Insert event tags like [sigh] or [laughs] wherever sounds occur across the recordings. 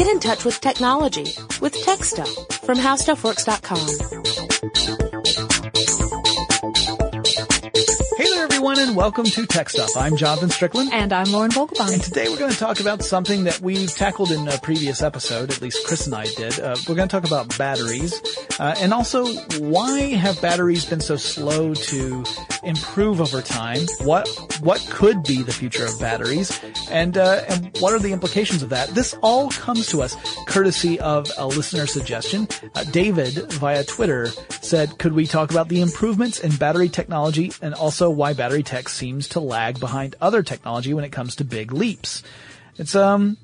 Get in touch with technology with Tech Stuff from HowStuffWorks.com. Hey there, everyone, and welcome to Tech Stuff. I'm Jonathan Strickland. And I'm Lauren Vogelbaum. And today we're going to talk about something that we've tackled in a previous episode, at least Chris and I did. Uh, we're going to talk about batteries, uh, and also why have batteries been so slow to improve over time? What what could be the future of batteries, and uh, and what are the implications of that? This all comes to us courtesy of a listener suggestion. Uh, David via Twitter said, "Could we talk about the improvements in battery technology and also why battery tech seems to lag behind other technology when it comes to big leaps?" It's um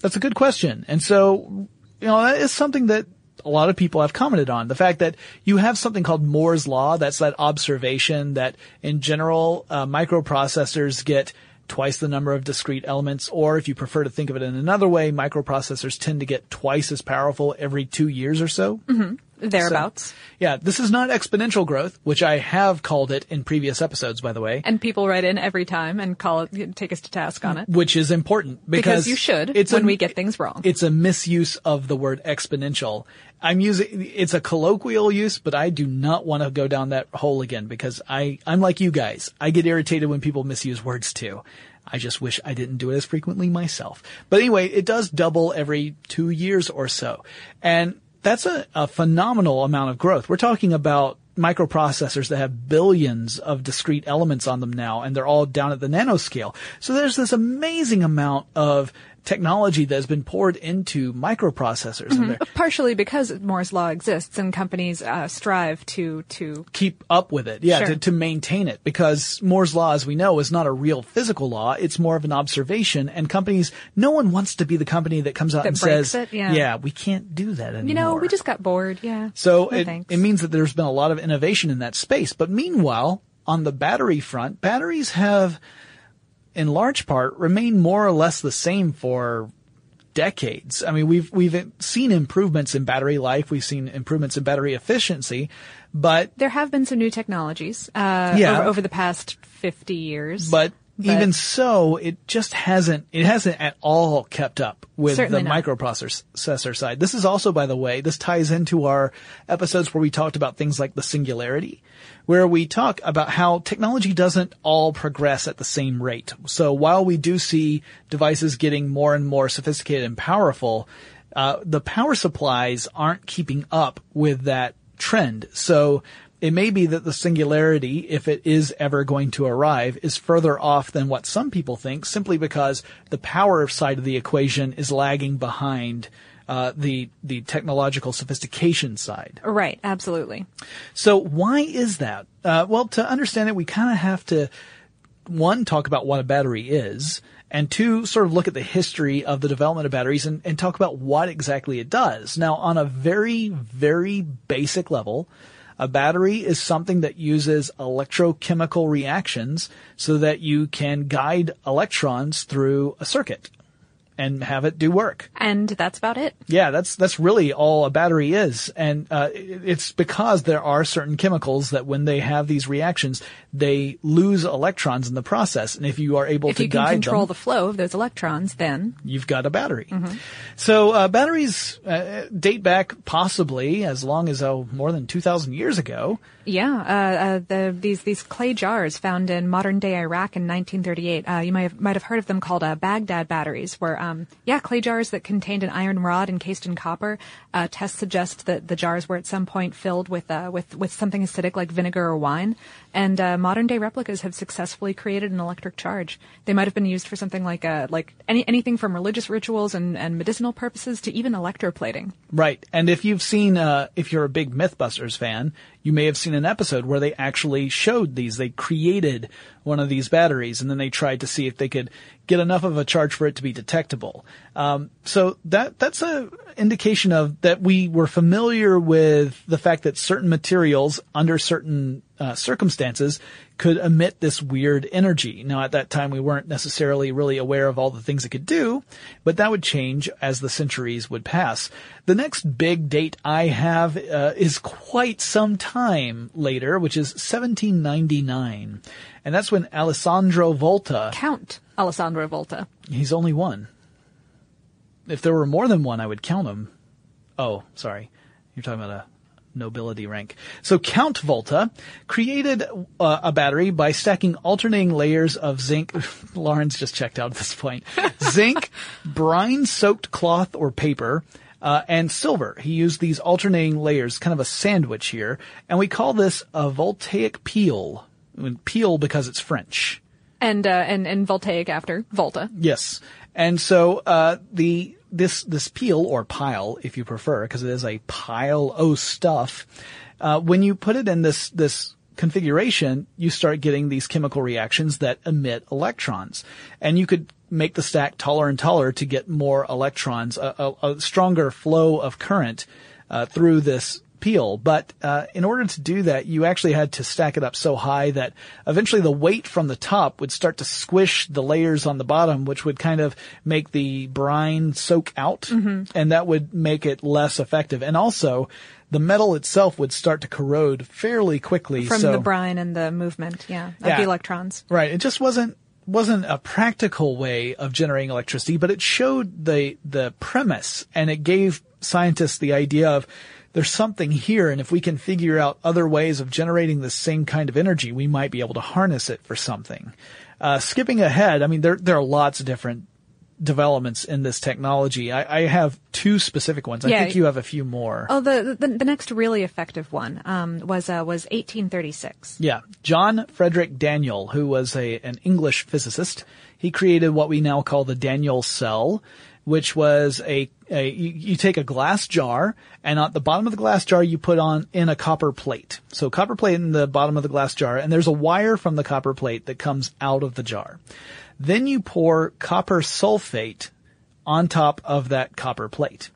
that's a good question, and so you know that is something that a lot of people have commented on. The fact that you have something called Moore's Law, that's that observation that in general, uh, microprocessors get twice the number of discrete elements, or if you prefer to think of it in another way, microprocessors tend to get twice as powerful every two years or so. Mm-hmm. Thereabouts. So, yeah, this is not exponential growth, which I have called it in previous episodes, by the way. And people write in every time and call it, take us to task on it. Which is important because, because you should it's when a, we get things wrong. It's a misuse of the word exponential. I'm using, it's a colloquial use, but I do not want to go down that hole again because I, I'm like you guys. I get irritated when people misuse words too. I just wish I didn't do it as frequently myself. But anyway, it does double every two years or so. And that's a, a phenomenal amount of growth. We're talking about microprocessors that have billions of discrete elements on them now, and they're all down at the nanoscale. So there's this amazing amount of technology that has been poured into microprocessors. Mm-hmm. Partially because Moore's law exists and companies uh, strive to to keep up with it. Yeah, sure. to, to maintain it because Moore's law, as we know, is not a real physical law. It's more of an observation. And companies, no one wants to be the company that comes out that and says, it, yeah. yeah. we can't do that anymore." You know, we just got bored. Yeah. So no, it, it means that there's been a lot of innovation in that space. But meanwhile, on the battery front, batteries have in large part remain more or less the same for decades. I mean, we've we've seen improvements in battery life, we've seen improvements in battery efficiency, but there have been some new technologies uh, yeah, over, over the past fifty years. But, but even so, it just hasn't it hasn't at all kept up with the not. microprocessor side. This is also, by the way, this ties into our episodes where we talked about things like the singularity where we talk about how technology doesn't all progress at the same rate. So while we do see devices getting more and more sophisticated and powerful, uh, the power supplies aren't keeping up with that trend. So it may be that the singularity, if it is ever going to arrive, is further off than what some people think simply because the power side of the equation is lagging behind uh, the the technological sophistication side. Right, absolutely. So why is that? Uh, well, to understand it, we kind of have to one talk about what a battery is, and two sort of look at the history of the development of batteries and, and talk about what exactly it does. Now, on a very very basic level. A battery is something that uses electrochemical reactions so that you can guide electrons through a circuit and have it do work. And that's about it. Yeah, that's that's really all a battery is, and uh, it's because there are certain chemicals that when they have these reactions, they lose electrons in the process, and if you are able if to you guide can control them, the flow of those electrons, then you've got a battery. Mm-hmm. So uh, batteries uh, date back possibly as long as oh, more than two thousand years ago. Yeah, uh, uh, the, these these clay jars found in modern day Iraq in 1938. Uh, you might have, might have heard of them called uh, Baghdad batteries, where um, yeah, clay jars that contained an iron rod encased in copper. Uh, tests suggest that the jars were at some point filled with uh, with with something acidic like vinegar or wine. And modern day replicas have successfully created an electric charge. They might have been used for something like like any anything from religious rituals and, and medicinal purposes to even electroplating. Right, and if you've seen if you're a big MythBusters fan, you may have seen an episode where they actually showed these. They created one of these batteries and then they tried to see if they could get enough of a charge for it to be detectable. Um, so that that's a indication of that we were familiar with the fact that certain materials under certain uh, circumstances could emit this weird energy. Now at that time we weren't necessarily really aware of all the things it could do, but that would change as the centuries would pass. The next big date I have uh, is quite some time later, which is 1799. And that's when Alessandro Volta. Count Alessandro Volta. He's only one. If there were more than one, I would count them. Oh, sorry. You're talking about a nobility rank. So Count Volta created uh, a battery by stacking alternating layers of zinc. [laughs] Lauren's just checked out at this point. [laughs] zinc, brine soaked cloth or paper, uh, and silver. He used these alternating layers, kind of a sandwich here, and we call this a voltaic. I mean, pile because it's French. And, uh, and, and voltaic after Volta. Yes. And so, uh, the, this, this peel or pile, if you prefer, because it is a pile of stuff, uh, when you put it in this, this configuration, you start getting these chemical reactions that emit electrons. And you could make the stack taller and taller to get more electrons, a, a, a stronger flow of current, uh, through this peel. But uh, in order to do that, you actually had to stack it up so high that eventually the weight from the top would start to squish the layers on the bottom, which would kind of make the brine soak out, mm-hmm. and that would make it less effective. And also, the metal itself would start to corrode fairly quickly from so, the brine and the movement, yeah, of Yeah. the electrons. Right. It just wasn't wasn't a practical way of generating electricity, but it showed the the premise and it gave scientists the idea of there's something here and if we can figure out other ways of generating the same kind of energy, we might be able to harness it for something. Uh, skipping ahead, I mean there there are lots of different developments in this technology. I, I have two specific ones. Yeah. I think you have a few more. Oh, the, the, the next really effective one, um, was, uh, was 1836. Yeah, John Frederic Daniell, who was a an English physicist, he created what we now call the Daniell cell, which was a, a you, you take a glass jar and at the bottom of the glass jar you put on in a copper plate. So copper plate in the bottom of the glass jar, and there's a wire from the copper plate that comes out of the jar. Then you pour copper sulfate on top of that copper plate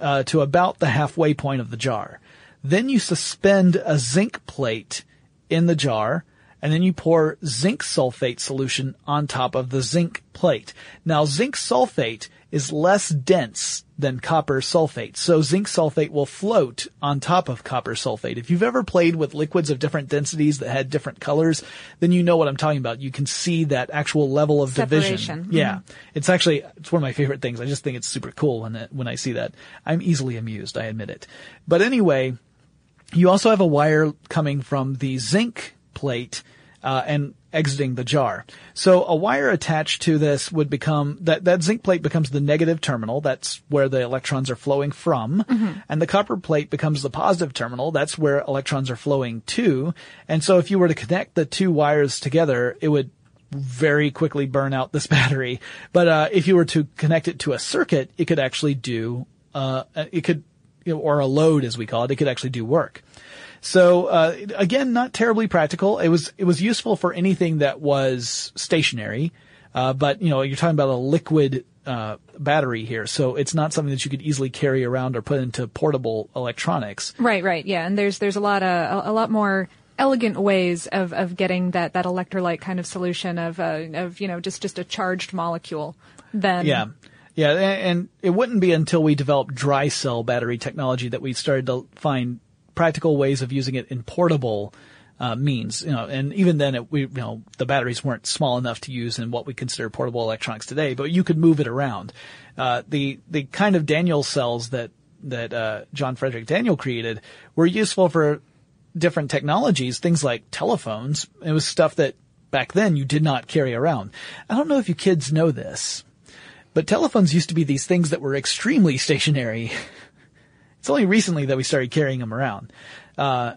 uh, to about the halfway point of the jar. Then you suspend a zinc plate in the jar, and then you pour zinc sulfate solution on top of the zinc plate. Now, zinc sulfate is less dense than copper sulfate, so zinc sulfate will float on top of copper sulfate. If you've ever played with liquids of different densities that had different colors, then you know what I'm talking about. You can see that actual level of division. Separation. Mm-hmm. Yeah. It's actually, it's one of my favorite things. I just think it's super cool when, it, when I see that. I'm easily amused, I admit it. But anyway, you also have a wire coming from the zinc plate uh, and exiting the jar. So a wire attached to this would become that that zinc plate becomes the negative terminal. That's where the electrons are flowing from, and the copper plate becomes the positive terminal. That's where electrons are flowing to. And so if you were to connect the two wires together, it would very quickly burn out this [laughs] battery. But uh, if you were to connect it to a circuit, it could actually do uh, it could you know, or a load as we call it, it could actually do work. So uh, again, not terribly practical. It was it was useful for anything that was stationary, uh, but you know you're talking about a liquid uh, battery here, so it's not something that you could easily carry around or put into portable electronics. Right, right, yeah. And there's, there's a lot of, a, a lot more elegant ways of, of getting that, that electrolyte kind of solution of, uh, of, you know, just, just a charged molecule than. Yeah. Yeah, and it wouldn't be until we developed dry cell battery technology that we started to find practical ways of using it in portable uh, means. You know, and even then, it, we you know the batteries weren't small enough to use in what we consider portable electronics today, but you could move it around. Uh, the the kind of Daniell cells that that uh, John Frederic Daniell created were useful for different technologies, things like telephones. It was stuff that back then you did not carry around. I don't know if you kids know this, but telephones used to be these things that were extremely stationary. [laughs] It's only recently that we started carrying them around. Uh,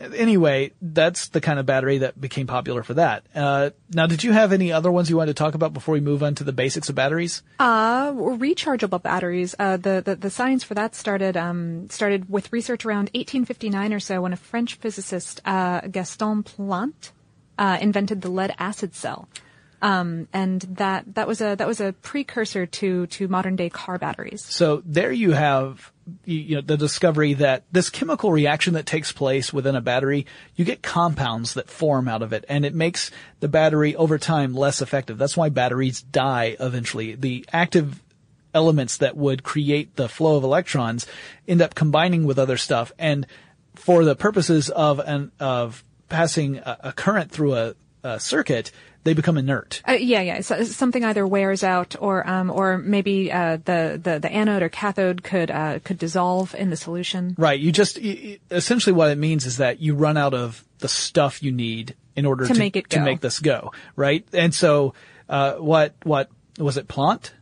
anyway, that's the kind of battery that became popular for that. Uh, now, did you have any other ones you wanted to talk about before we move on to the basics of batteries? Uh, rechargeable batteries. Uh, the, the the science for that started um, started with research around 1859 or so when a French physicist uh, Gaston Plante uh, invented the lead acid cell. Um, and that that was a that was a precursor to to modern day car batteries. So there you have you, know the discovery that this chemical reaction that takes place within a battery, you get compounds that form out of it, and it makes the battery over time less effective. That's why batteries die eventually. The active elements that would create the flow of electrons end up combining with other stuff, and for the purposes of an of passing a, a current through a, a circuit, they become inert. Uh, yeah, yeah. So, something either wears out, or um, or maybe uh, the, the the anode or cathode could uh, could dissolve in the solution. Right. You just essentially what it means is that you run out of the stuff you need in order To to, make it to go. make this go. Right. And so uh, what what was it? Plant.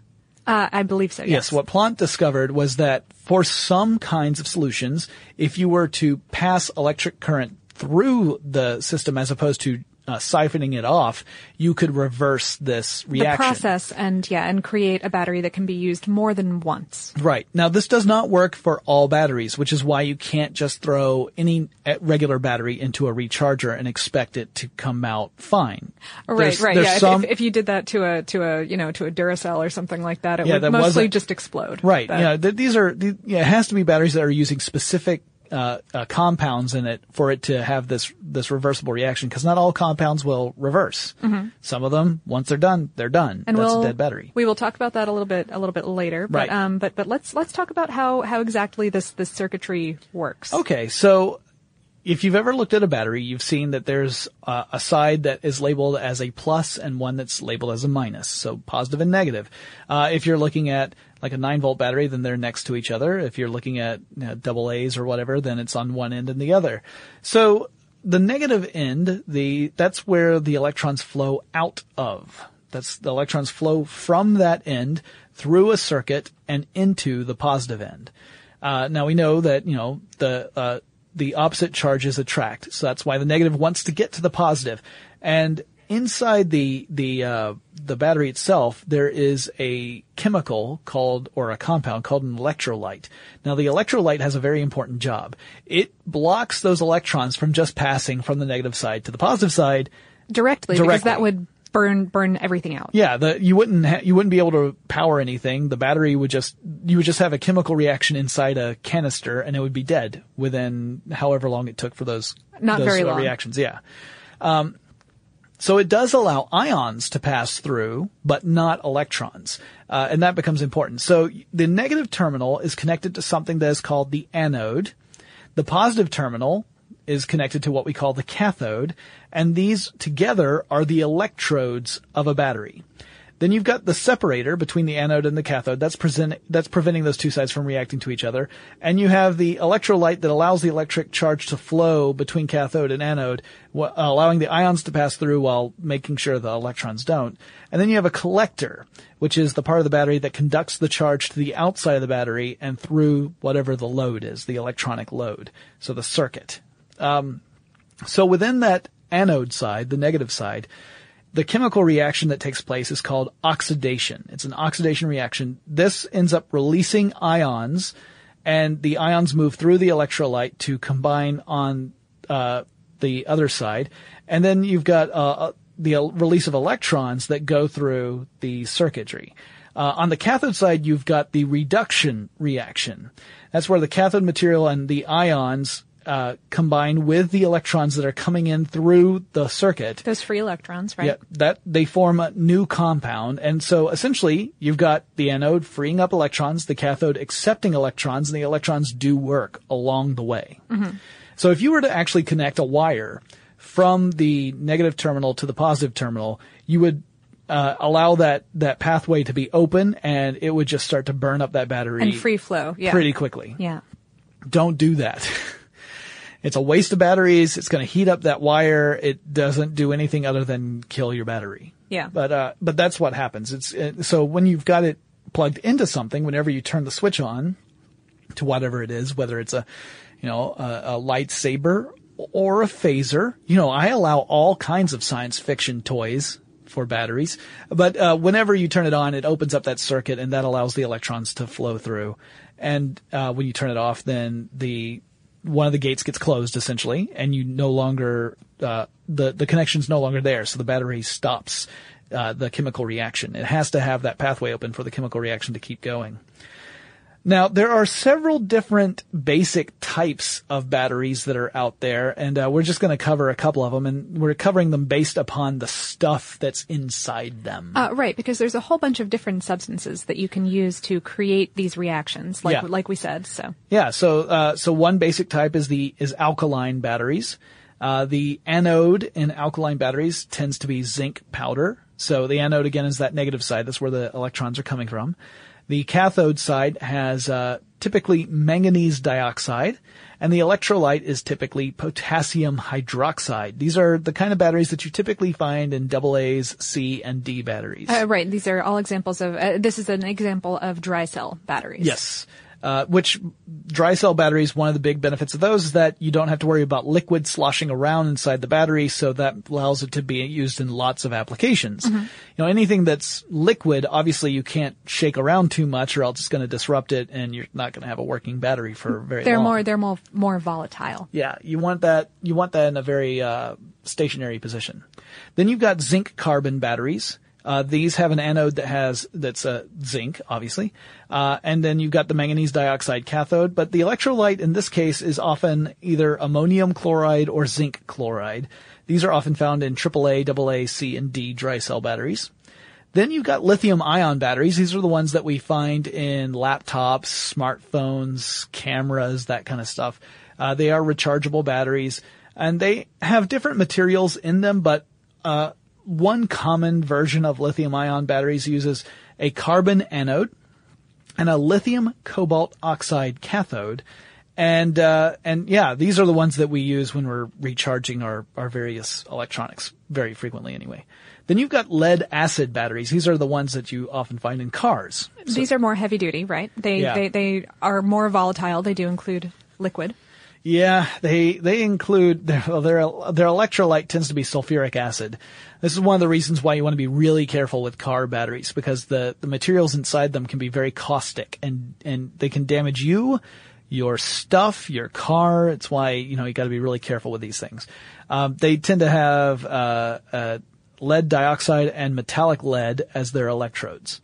Uh, I believe so. Yes. Yes, what Plant discovered was that for some kinds of solutions, if you were to pass electric current through the system as opposed to uh, siphoning it off, you could reverse this reaction. the process and yeah, and create a battery that can be used more than once. Right. Now this does not work for all batteries, which is why you can't just throw any uh, regular battery into a recharger and expect it to come out fine. Right, There's- right. there's Yeah. If- some- if, if you did that to a to a you know to a Duracell or something like that, it Yeah, would that mostly just explode. Right. But- yeah. Th- these are, th- yeah, it has to be batteries that are using specific, uh, uh, compounds in it for it to have this, this reversible reaction because not all compounds will reverse. Some of them, once they're done, they're done. Mm-hmm. and That's we'll a dead battery. We will talk about that a little bit a little bit later. But Right. um, but but let's let's talk about how how exactly this this circuitry works. Okay. So if you've ever looked at a battery, you've seen that there's uh, a side that is labeled as a plus and one that's labeled as a minus. So positive and negative. Uh, if you're looking at like a nine volt battery, then they're next to each other. If you're looking at you know, double A's or whatever, then it's on one end and the other. So the negative end, the, that's where the electrons flow out of. That's the electrons flow from that end through a circuit and into the positive end. Uh, now we know that, you know, the, uh, the opposite charges attract. So that's why the negative wants to get to the positive. And inside the, the, uh, the battery itself, there is a chemical called, or a compound called an electrolyte. Now the electrolyte has a very important job. It blocks those electrons from just passing from the negative side to the positive side. Directly, because that would burn burn everything out. Yeah, the, you wouldn't ha- you wouldn't be able to power anything. The battery would just you would just have a chemical reaction inside a canister, and it would be dead within however long it took for those Not those, very uh, long. reactions. Yeah. Um, so it does allow ions to pass through, but not electrons, uh, and that becomes important. So the negative terminal is connected to something that is called the anode. The positive terminal is connected to what we call the cathode, and these together are the electrodes of a battery. Then you've got the separator between the anode and the cathode. That's present, that's preventing those two sides from reacting to each other. And you have the electrolyte that allows the electric charge to flow between cathode and anode, wh- allowing the ions to pass through while making sure the electrons don't. And then you have a collector, which is the part of the battery that conducts the charge to the outside of the battery and through whatever the load is, the electronic load. So the circuit. Um, so within that anode side, the negative side, the chemical reaction that takes place is called oxidation. It's an oxidation reaction. This ends up releasing ions, and the ions move through the electrolyte to combine on uh, the other side, and then you've got uh, the release of electrons that go through the circuitry. Uh, on the cathode side, you've got the reduction reaction. That's where the cathode material and the ions uh, combine with the electrons that are coming in through the circuit. Those free electrons, right? Yeah, that they form a new compound, and so essentially you've got the anode freeing up electrons, the cathode accepting electrons, and the electrons do work along the way. So if you were to actually connect a wire from the negative terminal to the positive terminal, you would uh, allow that that pathway to be open, and it would just start to burn up that battery And free flow. Yeah. pretty quickly Yeah. don't do that. [laughs] it's a waste of batteries. It's going to heat up that wire. It doesn't do anything other than kill your battery. Yeah. But, uh, but that's what happens. It's, uh, so when you've got it plugged into something, whenever you turn the switch on to whatever it is, whether it's a, you know, a, a lightsaber or a phaser, you know, I allow all kinds of science fiction toys for batteries. But uh, whenever you turn it on, it opens up that circuit, and that allows the electrons to flow through. And uh, when you turn it off, then the one of the gates gets closed essentially, and you no longer uh, the the connection's no longer there, so the battery stops uh, the chemical reaction. It has to have that pathway open for the chemical reaction to keep going. Now, there are several different basic types of batteries that are out there, and uh, we're just going to cover a couple of them, and we're covering them based upon the stuff that's inside them. Uh, right, because there's a whole bunch of different substances that you can use to create these reactions, like Yeah. like we said. So Yeah, so uh, so one basic type is the is alkaline batteries. Uh, the anode in alkaline batteries tends to be zinc powder. So the anode again is that negative side. That's where the electrons are coming from. The cathode side has uh, typically manganese dioxide, and the electrolyte is typically potassium hydroxide. These are the kind of batteries that you typically find in AA's, C, and D batteries. Uh, right. These are all examples of. Uh, this is an example of dry cell batteries. Yes. Uh, which dry cell batteries, one of the big benefits of those is that you don't have to worry about liquid sloshing around inside the battery, so that allows it to be used in lots of applications. Mm-hmm. You know, anything that's liquid, obviously you can't shake around too much or else it's going to disrupt it and you're not going to have a working battery for very They're long. more. They're more more volatile. Yeah, you want that. You want that in a very uh, stationary position. Then you've got zinc carbon batteries. Uh, these have an anode that has that's uh, zinc, obviously, uh, and then you've got the manganese dioxide cathode. But the electrolyte in this case is often either ammonium chloride or zinc chloride. These are often found in AAA, AA, C, and D dry cell batteries. Then you've got lithium ion batteries. These are the ones that we find in laptops, smartphones, cameras, that kind of stuff. Uh, they are rechargeable batteries and they have different materials in them, but, uh, one common version of lithium ion batteries uses a carbon anode and a lithium cobalt oxide cathode. And, uh, and yeah, these are the ones that we use when we're recharging our, our various electronics very frequently anyway. Then you've got lead acid batteries. These are the ones that you often find in cars. These are more heavy duty, right? They Yeah. they they are more volatile. They do include liquid. Yeah, they they include [laughs] their their their electrolyte tends to be sulfuric acid. This is one of the reasons why you want to be really careful with car batteries because the the materials inside them can be very caustic and and they can damage you, your stuff, your car. It's why you know you got to be really careful with these things. Um, they tend to have uh, uh, lead dioxide and metallic lead as their electrodes.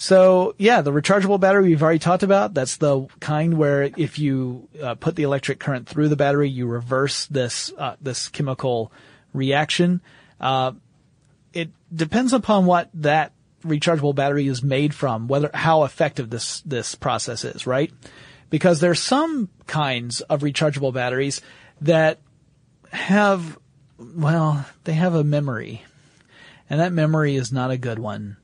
So yeah, the rechargeable battery we've already talked about. That's the kind where if you uh, put the electric current through the battery, you reverse this uh, this chemical reaction. Uh, it depends upon what that rechargeable battery is made from, whether how effective this this process is, right? Because there's some kinds of rechargeable batteries that have, well, they have a memory, and that memory is not a good one.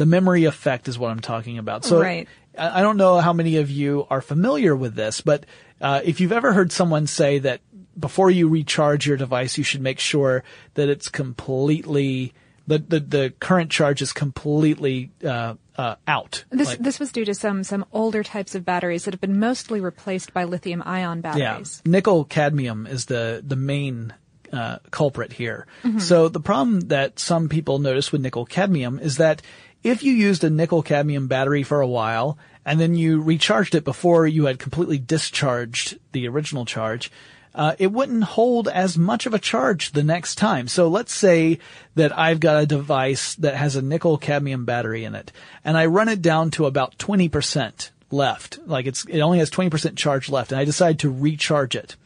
The memory effect is what I'm talking about. So Right. I I don't know how many of you are familiar with this, but uh, if you've ever heard someone say that before you recharge your device, you should make sure that it's completely the the, the current charge is completely uh, uh, out. This Like- this was due to some some older types of batteries that have been mostly replaced by lithium ion batteries. Yeah, nickel cadmium is the the main uh, culprit here. Mm-hmm. So the problem that some people notice with nickel cadmium is that if you used a nickel cadmium battery for a while and then you recharged it before you had completely discharged the original charge, uh, it wouldn't hold as much of a charge the next time. So let's say that I've got a device that has a nickel cadmium battery in it and I run it down to about 20% left. Like it's, it only has 20% charge left and I decide to recharge it.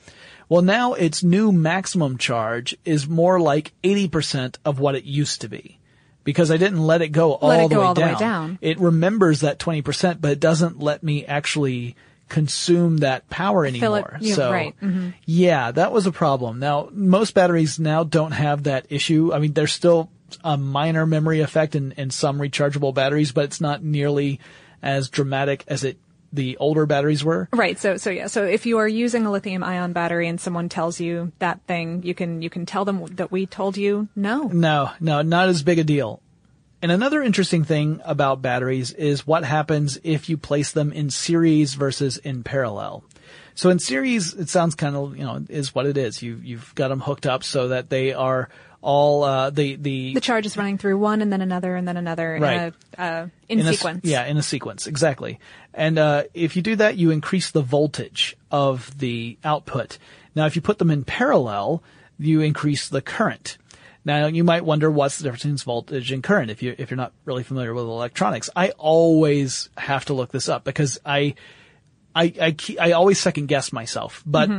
Well, now its new maximum charge is more like 80% of what it used to be. Because I didn't let it go all, it the, go way all the way down. It remembers that 20%, but it doesn't let me actually consume that power it- anymore. yeah, so, right. Mhm. yeah, that was a problem. Now, most batteries now don't have that issue. I mean, there's still a minor memory effect in, in some rechargeable batteries, but it's not nearly as dramatic as it, the older batteries were. Right. So so yeah. So if you are using a lithium ion battery and someone tells you that thing, you can you can tell them that we told you no. No, no, not as big a deal. And another interesting thing about batteries is what happens if you place them in series versus in parallel. So in series, it sounds kind of, you know, is what it is. You, you've got them hooked up so that they are all, uh, the, the, The charge is running through one and then another and then another Right. in, a, uh, in, a s- sequence. yeah, in a sequence, exactly. And uh, if you do that, you increase the voltage of the output. Now, if you put them in parallel, you increase the current. Now, you might wonder what's the difference between voltage and current if you if you're not really familiar with electronics. I always have to look this up because I I I, I always second guess myself, but.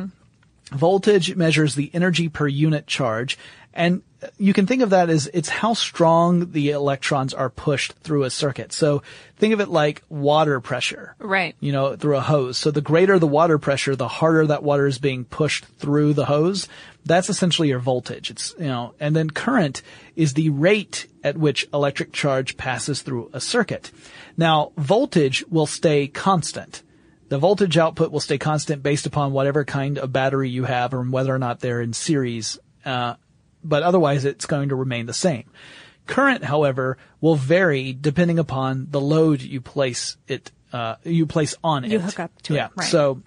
Voltage measures the energy per unit charge, and you can think of that as it's how strong the electrons are pushed through a circuit. So think of it like water pressure. Right. You know, through a hose. So the greater the water pressure, the harder that water is being pushed through the hose. That's essentially your voltage. It's, you know, and then current is the rate at which electric charge passes through a circuit. Now, voltage will stay constant. The voltage output will stay constant based upon whatever kind of battery you have or whether or not they're in series. Uh, but otherwise it's going to remain the same. Current, however, will vary depending upon the load you place it, uh, you place on it. You hook up to it, yeah. right. So,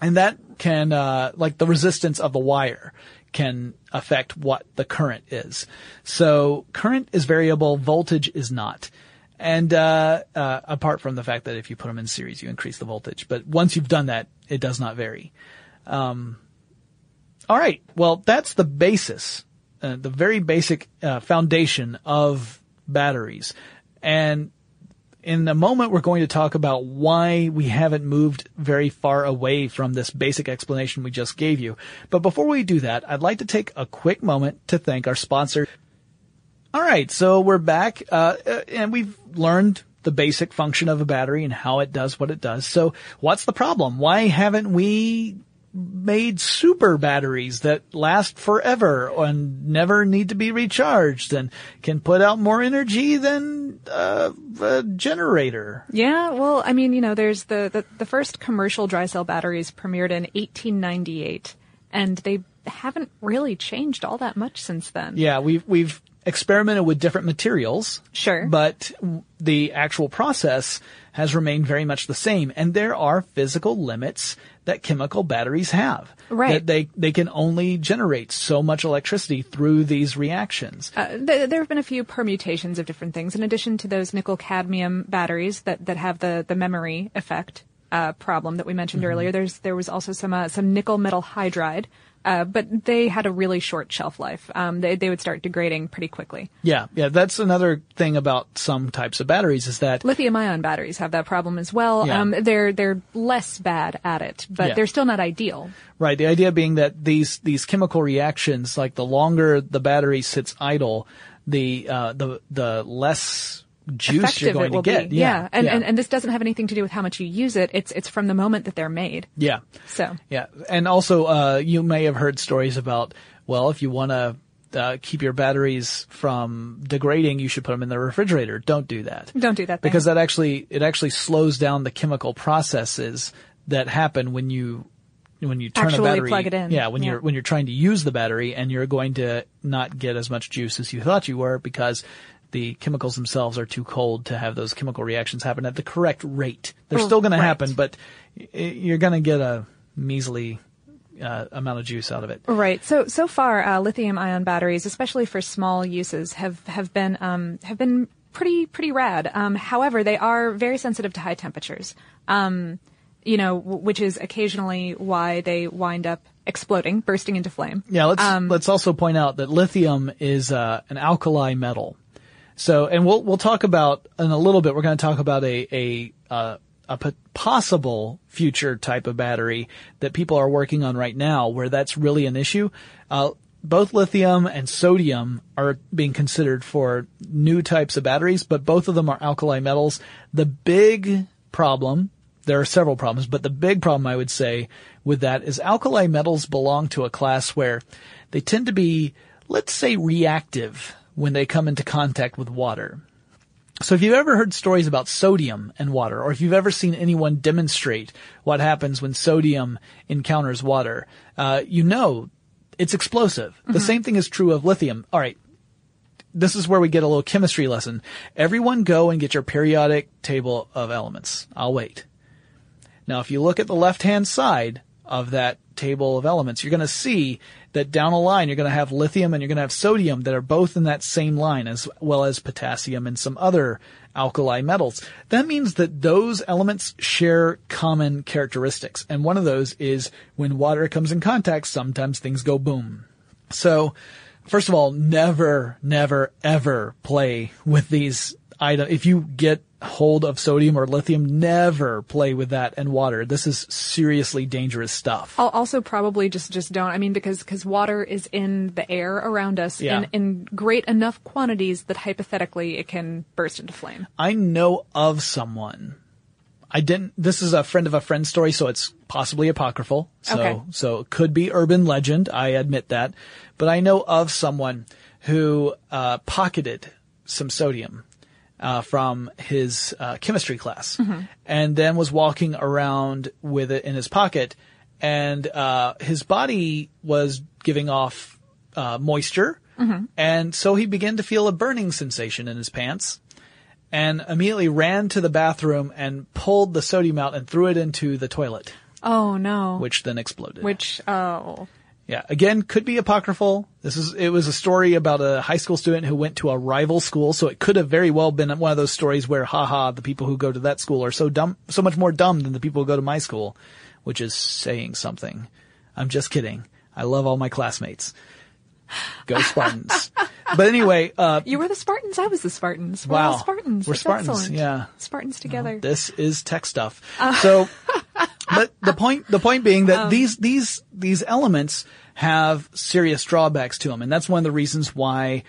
and that can, uh, like the resistance of the wire can affect what the current is. So current is variable, voltage is not. And, uh, uh, apart from the fact that if you put them in series, you increase the voltage. But once you've done that, it does not vary. Um, all right. Well, that's the basis, uh, the very basic uh, foundation of batteries. And in a moment, we're going to talk about why we haven't moved very far away from this basic explanation we just gave you. But before we do that, I'd like to take a quick moment to thank our sponsor. All right, so we're back, uh, uh, and we've learned the basic function of a battery and how it does what it does. So what's the problem? Why haven't we made super batteries that last forever and never need to be recharged and can put out more energy than uh, a generator? Yeah, well, I mean, you know, there's the, the, the first commercial dry cell batteries premiered in 1898, and they haven't really changed all that much since then. Yeah, we've we've experimented with different materials. Sure. But the actual process has remained very much the same. And there are physical limits that chemical batteries have. Right. That they, they can only generate so much electricity through these reactions. Uh, th- there have been a few permutations of different things, in addition to those nickel cadmium batteries that, that have the, the memory effect uh, problem that we mentioned Mm-hmm. earlier. There's there was also some uh, some nickel metal hydride, uh, but they had a really short shelf life. Um, they they would start degrading pretty quickly. Yeah, yeah, that's another thing about some types of batteries is that Lithium ion batteries have that problem as well. Yeah. Um, they're they're less bad at it, but Yeah. they're still not ideal. Right. The idea being that these these chemical reactions, like the longer the battery sits idle, the uh, the the less juice you're going to get. be. Yeah, And, yeah. and and this doesn't have anything to do with how much you use it. It's it's from the moment that they're made. yeah. So Yeah, and also uh, you may have heard stories about well, if you want to uh, keep your batteries from degrading, you should put them in the refrigerator. Don't do that. Don't do that, because that actually it actually slows down the chemical processes that happen when you when you turn Actually a battery. plug it in. Yeah, when Yeah. you're when you're trying to use the battery and you're going to not get as much juice as you thought you were because the chemicals themselves are too cold to have those chemical reactions happen at the correct rate. They're Oh, still going to happen, but you're going to get a measly uh, amount of juice out of it. Right. So so far, uh, lithium-ion batteries, especially for small uses, have have been um, have been pretty pretty rad. Um, however, they are very sensitive to high temperatures. Um, you know, w- which is occasionally why they wind up exploding, bursting into flame. Yeah, let's Um, let's also point out that lithium is uh, an alkali metal. So, and we'll we'll talk about in a little bit. We're going to talk about a a uh, a possible future type of battery that people are working on right now, where that's really an issue. Uh, both lithium and sodium are being considered for new types of batteries, but both of them are alkali metals. The big problem there are several problems, but the big problem I would say with that is alkali metals belong to a class where they tend to be, let's say, reactive when they come into contact with water. So if you've ever heard stories about sodium and water, or if you've ever seen anyone demonstrate what happens when sodium encounters water, uh, you know it's explosive. The same thing is true of lithium. All right, this is where we get a little chemistry lesson. Everyone go and get your periodic table of elements. I'll wait. Now, if you look at the left-hand side of that table of elements, you're going to see that down a line, you're going to have lithium and you're going to have sodium that are both in that same line, as well as potassium and some other alkali metals. That means that those elements share common characteristics. And one of those is when water comes in contact, sometimes things go boom. So, first of all, never, never, ever play with these item. If you get hold of sodium or lithium, never play with that and water. This is seriously dangerous stuff. I'll Also, probably just just don't. I mean, because because water is in the air around us Yeah. in in great enough quantities that hypothetically it can burst into flame. I know of someone. I didn't, this is a friend of a friend story, so it's possibly apocryphal. So, Okay. so it could be urban legend. I admit that. But I know of someone who, uh, pocketed some sodium, uh, from his, uh, chemistry class and then was walking around with it in his pocket and, uh, his body was giving off, uh, moisture. And so he began to feel a burning sensation in his pants and immediately ran to the bathroom and pulled the sodium out and threw it into the toilet, Oh no! which then exploded. Which oh yeah, again, could be apocryphal. This is, it was a story about a high school student who went to a rival school, so it could have very well been one of those stories where, haha, the people who go to that school are so dumb, so much more dumb than the people who go to my school, which is saying something. I'm just kidding. I love all my classmates. Go Spartans. [laughs] but anyway, uh, you were the Spartans. I was the Spartans. We're Wow. all Spartans. We're That's Spartans, excellent. yeah. Spartans together. This is tech stuff. So, [laughs] but the point, the point being that um, these, these, these elements have serious drawbacks to them. And that's one of the reasons why,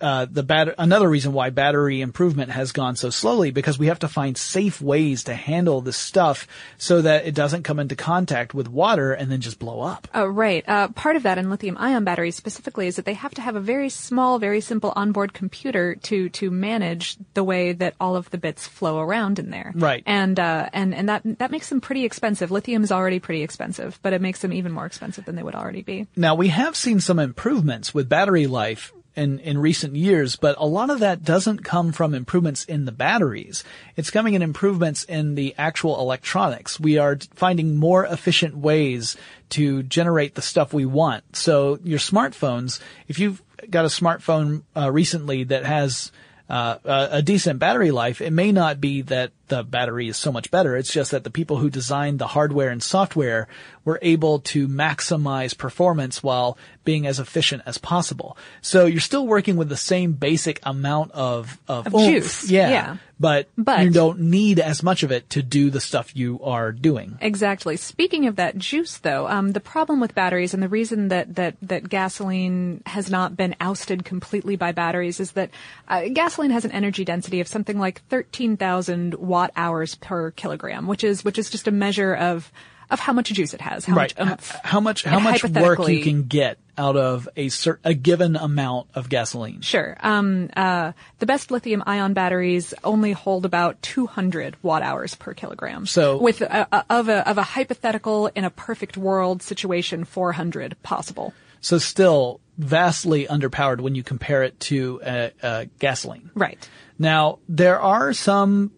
uh, the bat, another reason why battery improvement has gone so slowly because we have to find safe ways to handle this stuff so that it doesn't come into contact with water and then just blow up. Oh, right. Uh, part of that in lithium ion batteries specifically is that they have to have a very small, very simple onboard computer to, to manage the way that all of the bits flow around in there. Right. And, uh, and, and that, that makes them pretty expensive. Lithium is already pretty expensive, but it makes them even more expensive than they would already be. Now we have seen some improvements with battery life in, in recent years, but a lot of that doesn't come from improvements in the batteries. It's coming in improvements in the actual electronics. We are finding more efficient ways to generate the stuff we want. So your smartphones, if you've got a smartphone uh, recently that has uh, a, a decent battery life, it may not be that the battery is so much better. It's just that the people who designed the hardware and software were able to maximize performance while being as efficient as possible. So you're still working with the same basic amount of, of, Of oomph, juice, Yeah. yeah. But, But- you don't need as much of it to do the stuff you are doing. Exactly. Speaking of that juice, though, um, the problem with batteries and the reason that, that, that gasoline has not been ousted completely by batteries is that uh, gasoline has an energy density of something like 13,000 watt hours per kilogram, which is which is just a measure of of how much juice it has, how right. much oomph. How much, how much work you can get out of a cer- a given amount of gasoline. Sure. Um, uh, the best lithium ion batteries only hold about 200 watt hours per kilogram. So- with a, a, of a of a hypothetical in a perfect world situation, 400 possible. So still vastly underpowered when you compare it to uh, uh, gasoline. Right. Now, there are some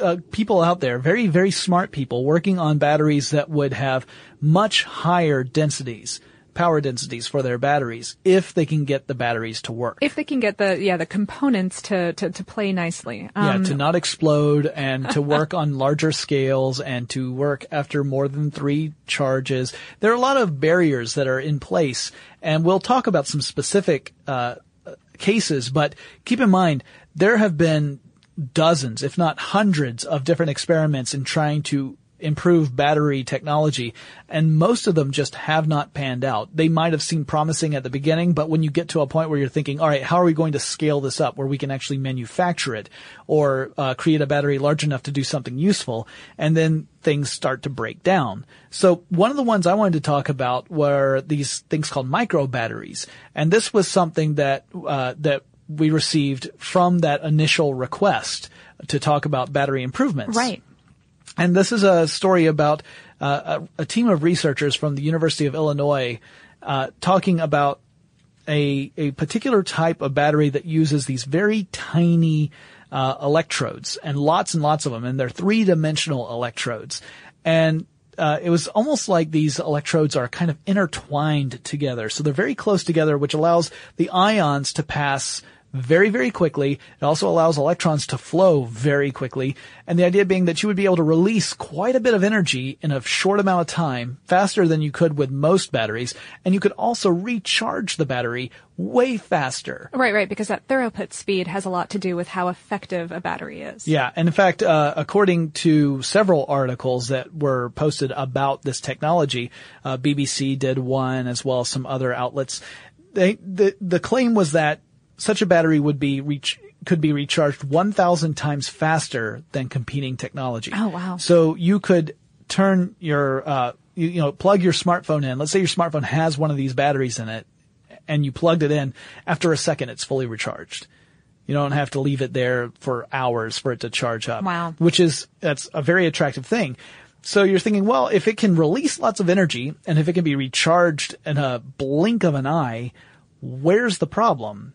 uh, people out there, very, very smart people working on batteries that would have much higher densities, power densities for their batteries if they can get the batteries to work. If they can get the yeah the components to to, to play nicely. yeah, Um, to not explode and to [laughs] work on larger scales and to work after more than three charges. There are a lot of barriers that are in place and we'll talk about some specific, uh, cases, but keep in mind, there have been dozens, if not hundreds of different experiments in trying to improve battery technology and most of them just have not panned out. They might have seemed promising at the beginning, but when you get to a point where you're thinking, all right, how are we going to scale this up where we can actually manufacture it or uh, create a battery large enough to do something useful and then things start to break down. So one of the ones I wanted to talk about were these things called micro batteries. And this was something that, uh, that we received from that initial request to talk about battery improvements. right. And this is a story about uh, a, a team of researchers from the University of Illinois uh, talking about a a particular type of battery that uses these very tiny uh, electrodes and lots and lots of them, and they're three dimensional electrodes, and uh, it was almost like these electrodes are kind of intertwined together, so they're very close together, which allows the ions to pass very, very quickly. It also allows electrons to flow very quickly. And the idea being that you would be able to release quite a bit of energy in a short amount of time, faster than you could with most batteries. And you could also recharge the battery way faster. Right, right, because that throughput speed has a lot to do with how effective a battery is. Yeah, and in fact, uh, according to several articles that were posted about this technology, uh, BBC did one as well as some other outlets. They, the the claim was that such a battery would be reach could be recharged 1,000 times faster than competing technology. Oh, wow. So you could turn your, uh, you, you know, plug your smartphone in. Let's say your smartphone has one of these batteries in it and you plugged it in. After a second, it's fully recharged. You don't have to leave it there for hours for it to charge up. Wow. Which is, that's a very attractive thing. So you're thinking, well, if it can release lots of energy and if it can be recharged in a blink of an eye, where's the problem?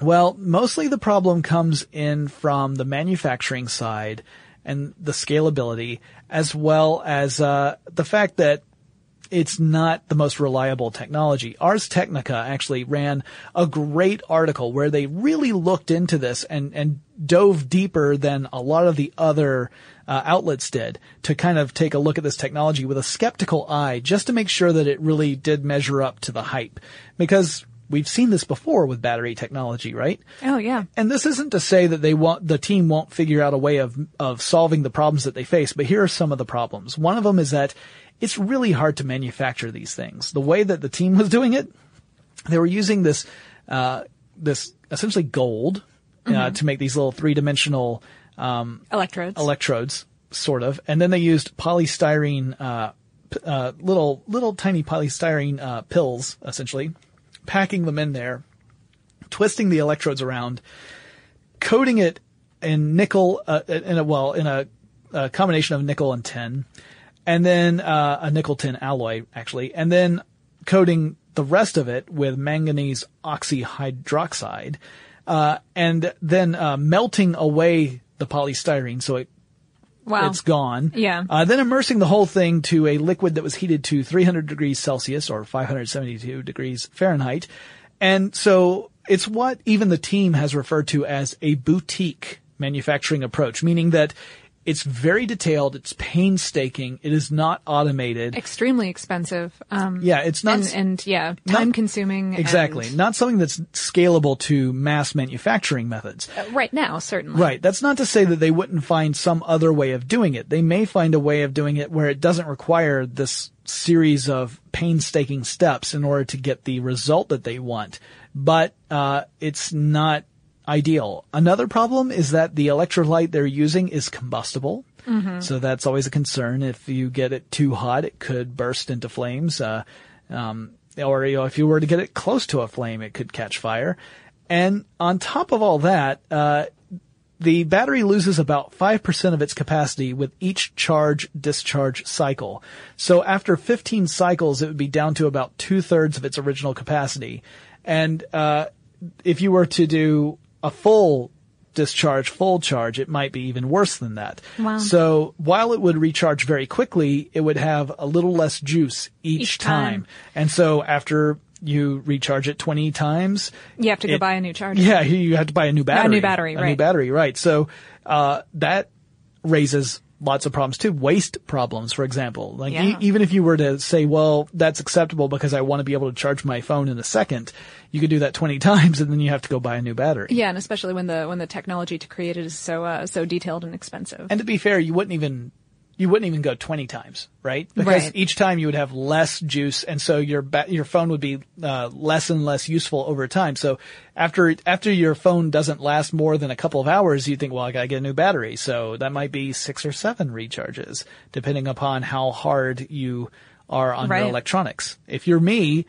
Well, mostly the problem comes in from the manufacturing side and the scalability, as well as uh, the fact that it's not the most reliable technology. Ars Technica actually ran a great article where they really looked into this and, and dove deeper than a lot of the other uh, outlets did to kind of take a look at this technology with a skeptical eye just to make sure that it really did measure up to the hype. Because we've seen this before with battery technology, right? Oh, yeah. And this isn't to say that they want, the team won't figure out a way of, of solving the problems that they face, but here are some of the problems. One of them is that it's really hard to manufacture these things. The way that the team was doing it, they were using this, uh, this essentially gold, uh, Mm-hmm. to make these little three dimensional, Electrodes. electrodes, sort of, and then they used polystyrene, uh, uh, little little tiny polystyrene uh, pills, essentially, packing them in there, twisting the electrodes around, coating it in nickel, uh, in a well, in a, a combination of nickel and tin, and then uh, a nickel tin alloy actually, and then coating the rest of it with manganese oxyhydroxide, uh, and then uh, melting away the polystyrene so it wow. it's gone. Yeah. Uh, then immersing the whole thing to a liquid that was heated to 300 degrees Celsius or 572 degrees Fahrenheit. And so it's what even the team has referred to as a boutique manufacturing approach, meaning that it's very detailed, it's painstaking, it is not automated. Extremely expensive. Um, Yeah, it's not and, and yeah, time consuming. exactly, not something that's scalable to mass manufacturing methods. right now, certainly. Right. That's not to say that they wouldn't find some other way of doing it. They may find a way of doing it where it doesn't require this series of painstaking steps in order to get the result that they want. But uh, it's not ideal. Another problem is that the electrolyte they're using is combustible. So that's always a concern. If you get it too hot, it could burst into flames. Uh, um, or you know, if you were to get it close to a flame, it could catch fire. And on top of all that, uh, the battery loses about 5% of its capacity with each charge discharge cycle. So after 15 cycles, it would be down to about two thirds of its original capacity. And, uh, if you were to do a full discharge, full charge, it might be even worse than that. Wow. So while it would recharge very quickly, it would have a little less juice each, Each time. time. And so after you recharge it 20 times, You have to go It- buy a new charger. yeah, [laughs] you- have to buy a new battery. battery, A new right. battery, right. So, uh, that raises lots of problems too. Waste problems, for example. Like, e- even if you were to say, well, that's acceptable because I want to be able to charge my phone in a second, you could do that 20 [laughs] times and then you have to go buy a new battery. Yeah, and especially when the when the technology to create it is so uh, so detailed and expensive. And to be fair, you wouldn't even, you wouldn't even go 20 times, right? Because Right. each time you would have less juice and so your ba- your phone would be, uh, less and less useful over time. So after, after your phone doesn't last more than a couple of hours, you think, well, I gotta get a new battery. So that might be six or seven recharges, depending upon how hard you are on your electronics. If you're me,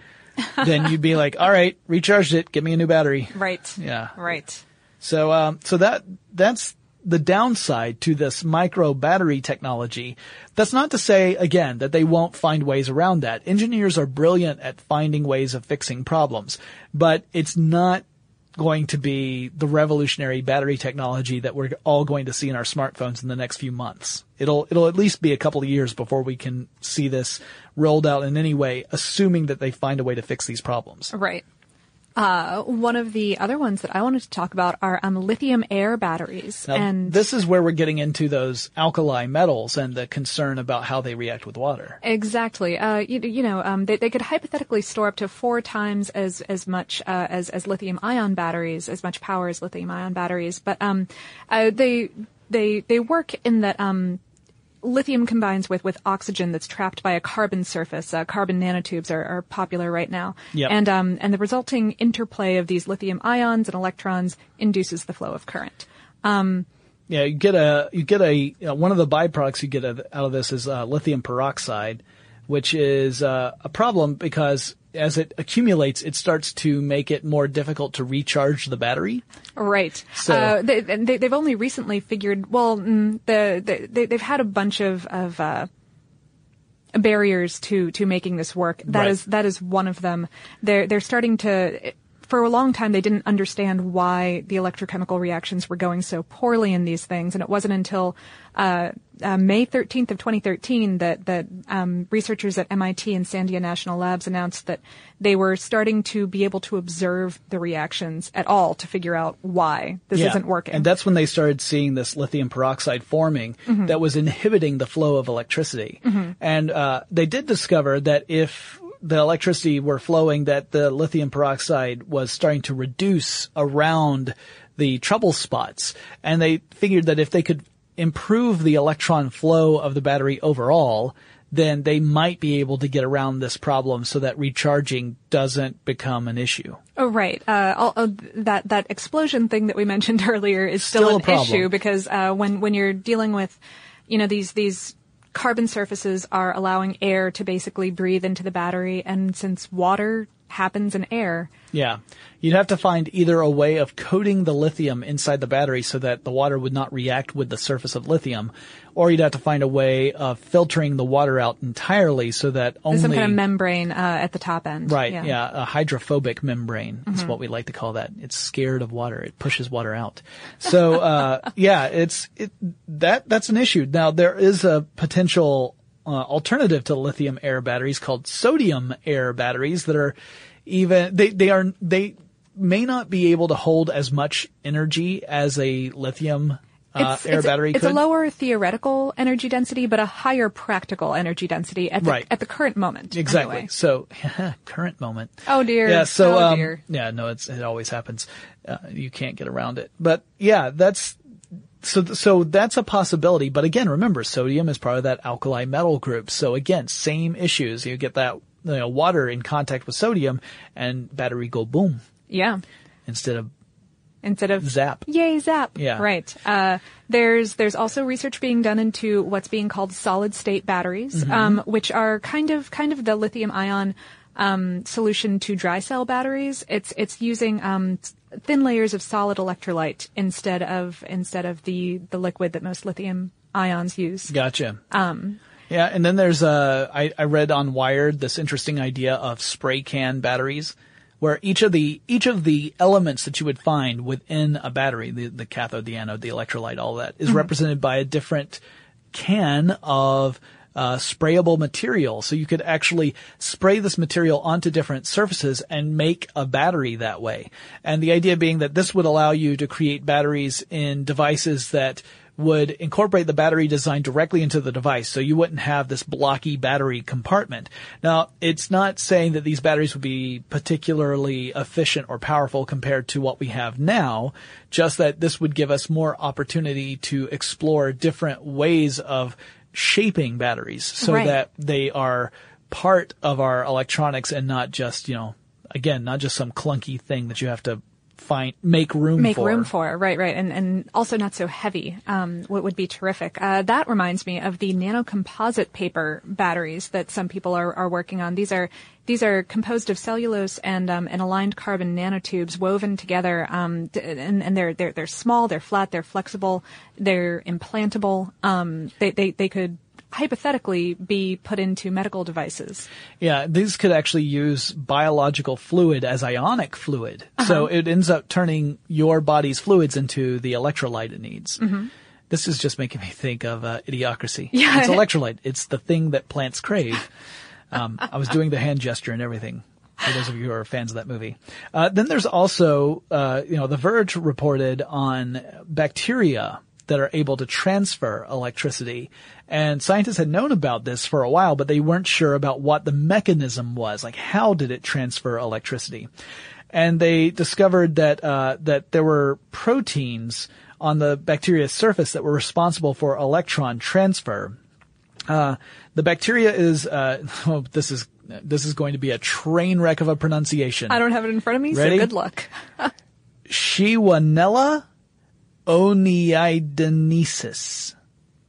then you'd be like, all right, recharged it, get me a new battery. right. Yeah. Right. So, um, so that, that's the downside to this micro battery technology. That's not to say, again, that they won't find ways around that. Engineers are brilliant at finding ways of fixing problems, but it's not going to be the revolutionary battery technology that we're all going to see in our smartphones in the next few months. It'll, it'll at least be a couple of years before we can see this rolled out in any way, assuming that they find a way to fix these problems. Right. Uh, one of the other ones that I wanted to talk about are um, lithium air batteries. Now, and this is where we're getting into those alkali metals and the concern about how they react with water. Exactly. Uh, you, you know, um, they, they could hypothetically store up to four times as as much uh, as as lithium ion batteries, as much power as lithium ion batteries. But um, uh, they they they work in that um, lithium combines with, with oxygen that's trapped by a carbon surface. Uh, carbon nanotubes are, are popular right now. Yep. And, um, and the resulting interplay of these lithium ions and electrons induces the flow of current. Um, Yeah, you get a you get a uh, one of the byproducts you get out of this is uh, lithium peroxide, which is uh, a problem because as it accumulates, it starts to make it more difficult to recharge the battery. Right. So- uh, they, they, they've only recently figured. Well, mm, the, the they, they've had a bunch of of uh, barriers to to making this work. That Right. is that is one of them. They're they're starting to. For a long time, they didn't understand why the electrochemical reactions were going so poorly in these things, and it wasn't until uh, uh, May 13th of 2013 that that um, researchers at MIT and Sandia National Labs announced that they were starting to be able to observe the reactions at all to figure out why this Yeah. isn't working. And that's when they started seeing this lithium peroxide forming Mm-hmm. that was inhibiting the flow of electricity. And uh, they did discover that if the electricity were flowing, that the lithium peroxide was starting to reduce around the trouble spots. And they figured that if they could improve the electron flow of the battery overall, then they might be able to get around this problem so that recharging doesn't become an issue. Oh, right. Uh, all, uh, that that explosion thing that we mentioned [laughs] earlier is still, Still an issue because uh, when when you're dealing with, you know, these these carbon surfaces are allowing air to basically breathe into the battery, and since water happens in air, Yeah. You'd have to find either a way of coating the lithium inside the battery so that the water would not react with the surface of lithium, or you'd have to find a way of filtering the water out entirely so that only there's some kind of membrane uh, at the top end. Right, yeah. a hydrophobic membrane is what we like to call that. It's scared of water. It pushes water out. So, uh, [laughs] yeah, it's, it, that, that's an issue. Now, there is a potential, uh, alternative to lithium air batteries called sodium air batteries that are even, they, they are, they may not be able to hold as much energy as a lithium, uh, It's, air it's, battery it's could. a lower theoretical energy density, but a higher practical energy density at the, Right. at the current moment. Exactly. anyway. So, [laughs] current moment. Oh dear. Yeah. So, oh um, dear. yeah, no, it's, it always happens. Uh, you can't get around it. But yeah, that's, so, so that's a possibility. But again, remember, sodium is part of that alkali metal group. So again, same issues. You get that, you know, water in contact with sodium and battery go boom Yeah. instead of Instead of zap. Yay, zap. Yeah. Right. Uh, there's there's also research being done into what's being called solid state batteries, Mm-hmm. um, which are kind of kind of the lithium ion um, solution to dry cell batteries. It's it's using um, thin layers of solid electrolyte instead of instead of the the liquid that most lithium ions use. Gotcha. Um, yeah, and then there's uh, I, I read on Wired this interesting idea of spray can batteries, where each of the each of the elements that you would find within a battery, the the cathode, the anode, the electrolyte, all that, is represented by a different can of uh, sprayable material. So you could actually spray this material onto different surfaces and make a battery that way. And the idea being that this would allow you to create batteries in devices that would incorporate the battery design directly into the device so you wouldn't have this blocky battery compartment. Now, it's not saying that these batteries would be particularly efficient or powerful compared to what we have now, just that this would give us more opportunity to explore different ways of shaping batteries so Right. that they are part of our electronics and not just, you know, again, not just some clunky thing that you have to find, make room make for. room for right right and and also not so heavy um what would be terrific uh that reminds me of the nanocomposite paper batteries that some people are are working on these are these are composed of cellulose and um, and aligned carbon nanotubes woven together, um, and, and they're they're they're small, they're flat, they're flexible, they're implantable. Um, they, they they could hypothetically be put into medical devices. Yeah, these could actually use biological fluid as ionic fluid. So it ends up turning your body's fluids into the electrolyte it needs. This is just making me think of uh, idiocracy. [laughs] Yeah. It's electrolyte. It's the thing that plants crave. Um, I was doing the hand gesture and everything. For those of you who are fans of that movie. Uh, then there's also, uh, you know, The Verge reported on bacteria that are able to transfer electricity. And scientists had known about this for a while, but they weren't sure about what the mechanism was. Like, how did it transfer electricity? And they discovered that, uh, that there were proteins on the bacteria's surface that were responsible for electron transfer. Uh, the bacteria is, uh, [laughs] oh, this is, this is going to be a train wreck of a pronunciation. I don't have it in front of me, Ready? so good luck. [laughs] Shewanella oneidensis.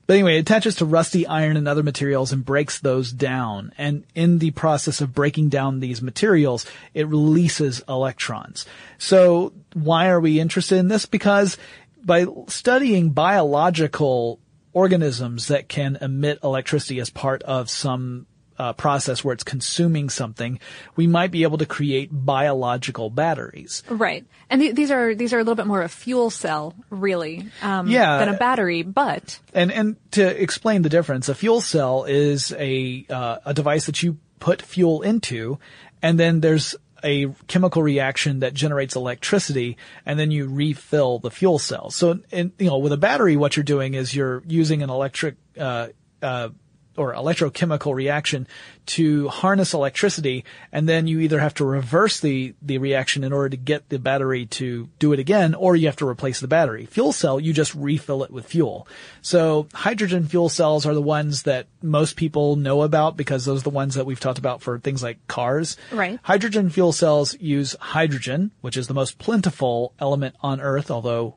But anyway, it attaches to rusty iron and other materials and breaks those down. And in the process of breaking down these materials, it releases electrons. So why are we interested in this? Because by studying biological organisms that can emit electricity as part of some uh, process where it's consuming something, we might be able to create biological batteries. Right. And th- these are these are a little bit more of a fuel cell, really, um, Yeah. than a battery. But And and to explain the difference, a fuel cell is a uh, a device that you put fuel into, and then there's a chemical reaction that generates electricity, and then you refill the fuel cell. So, in, you know, with a battery, what you're doing is you're using an electric uh, uh, or electrochemical reaction to harness electricity, and then you either have to reverse the, the reaction in order to get the battery to do it again, or you have to replace the battery. Fuel cell, you just refill it with fuel. So hydrogen fuel cells are the ones that most people know about because those are the ones that we've talked about for things like cars. Right. Hydrogen fuel cells use hydrogen, which is the most plentiful element on Earth, although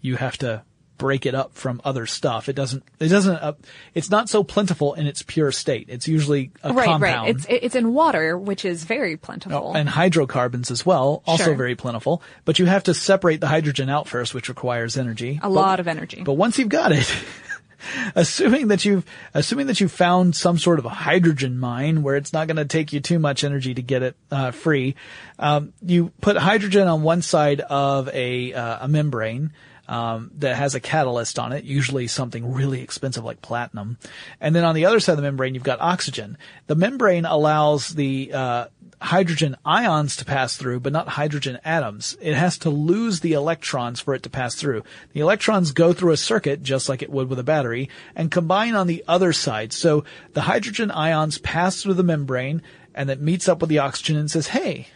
you have to break it up from other stuff. It doesn't, it doesn't, uh, it's not so plentiful in its pure state. It's usually a right, compound. right. It's it's in water, which is very plentiful. and hydrocarbons as well, also Sure. very plentiful. But you have to separate the hydrogen out first, which requires energy. a But- lot of energy. But once you've got it, [laughs] assuming that you've assuming that you've found some sort of a hydrogen mine where it's not going to take you too much energy to get it uh, free, um, you put hydrogen on one side of a uh, a membrane. Um, that has a catalyst on it, usually something really expensive like platinum. And then on the other side of the membrane, you've got oxygen. The membrane allows the uh, hydrogen ions to pass through, but not hydrogen atoms. It has to lose the electrons for it to pass through. The electrons go through a circuit, just like it would with a battery, and combine on the other side. So the hydrogen ions pass through the membrane, and it meets up with the oxygen and says, hey,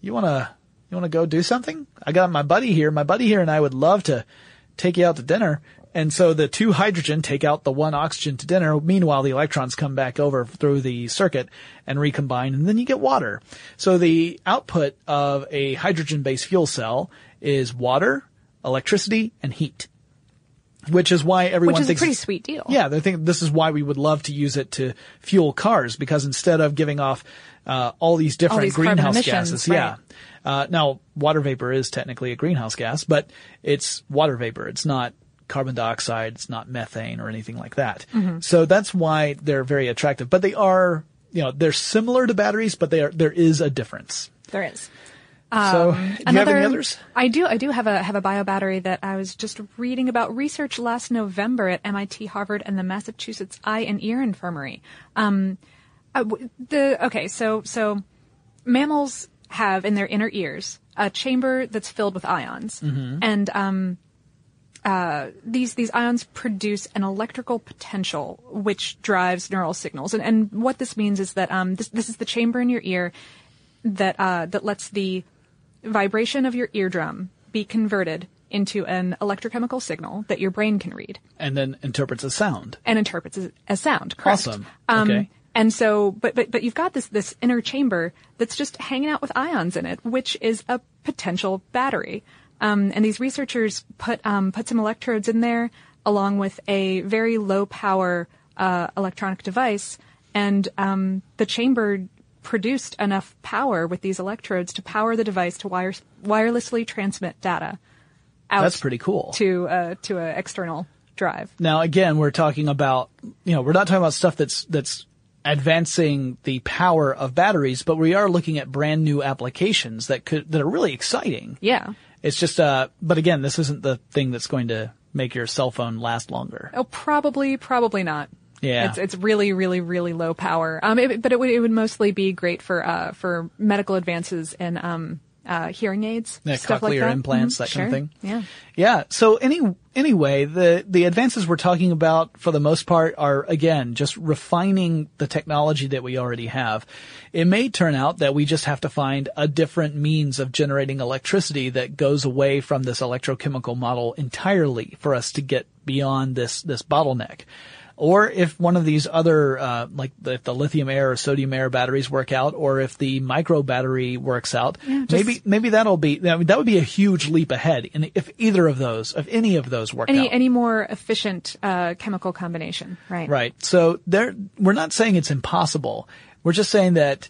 you wanna, you wanna go do something? I got my buddy here. My buddy here and I would love to take you out to dinner. And so the two hydrogen take out the one oxygen to dinner. Meanwhile, the electrons come back over through the circuit and recombine and then you get water. So the output of a hydrogen based fuel cell is water, electricity, and heat. Which is why everyone which is a thinks pretty sweet deal. yeah, they think this is why we would love to use it to fuel cars because instead of giving off uh, all these different these greenhouse emissions, gases, right. yeah. Uh, now, water vapor is technically a greenhouse gas, but it's water vapor. It's not carbon dioxide. It's not methane or anything like that. Mm-hmm. So that's why they're very attractive. But they are, you know, they're similar to batteries, but they are there is a difference. There is. so, do you have any others? I do. I do have a have a bio battery that I was just reading about research last November at MIT, Harvard, and the Massachusetts Eye and Ear Infirmary. Um, uh, the okay, so so mammals have in their inner ears a chamber that's filled with ions, Mm-hmm. and um, uh, these these ions produce an electrical potential which drives neural signals. And, and what this means is that um, this this is the chamber in your ear that uh, that lets the vibration of your eardrum be converted into an electrochemical signal that your brain can read And then interprets a sound. and interprets as, as sound. Correct. Awesome. Um, Okay. And so, but but but you've got this this inner chamber that's just hanging out with ions in it, which is a potential battery. Um, and these researchers put um, put some electrodes in there along with a very low power uh, electronic device, and um, the chamber produced enough power with these electrodes to power the device to wire, wirelessly transmit data out That's pretty cool. to uh, to an external drive. Now, again, we're talking about, you know, we're not talking about stuff that's, that's advancing the power of batteries, but we are looking at brand new applications that could, that are really exciting. Yeah. It's just, uh, but again, this isn't the thing that's going to make your cell phone last longer. Oh, probably, probably not. Yeah. It's, it's really, really, really low power. Um, it, but it would, it would mostly be great for, uh, for medical advances and um, uh, hearing aids. Yeah, stuff like cochlear that. implants, Mhm, that kind of thing. Yeah. Yeah. So any anyway, the the advances we're talking about for the most part are again just refining the technology that we already have. It may turn out that we just have to find a different means of generating electricity that goes away from this electrochemical model entirely for us to get beyond this this bottleneck. Or if one of these other, uh, like the, if the lithium air or sodium air batteries work out, or if the micro battery works out, just- maybe maybe that'll be that would- that would be a huge leap ahead. And if either of those, if any of those work Any, out, any more efficient, uh, chemical combination. Right. right? So there, we're not saying it's impossible. We're just saying that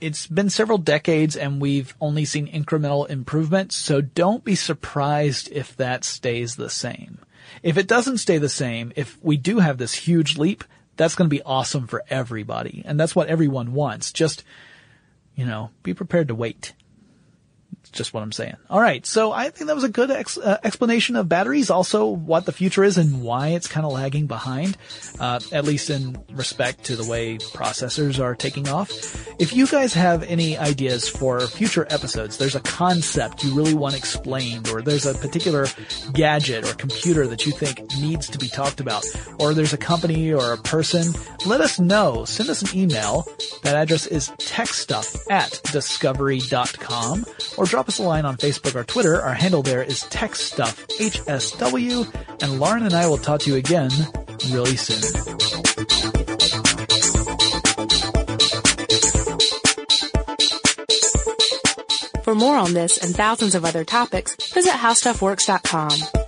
it's been several decades and we've only seen incremental improvement. So don't be surprised if that stays the same. If it doesn't stay the same, if we do have this huge leap, that's going to be awesome for everybody. And that's what everyone wants. Just, you know, be prepared to wait. It's just what I'm saying. All right. So I think that was a good ex- uh, explanation of batteries. Also what the future is and why it's kind of lagging behind, uh, at least in respect to the way processors are taking off. If you guys have any ideas for future episodes, there's a concept you really want explained or there's a particular gadget or computer that you think needs to be talked about or there's a company or a person, let us know. Send us an email. That address is techstuff at discovery.com or drop us a line on Facebook or Twitter. Our handle there is techstuffhsw and Lauren and I will talk to you again really soon. For more on this and thousands of other topics, visit howstuffworks.com.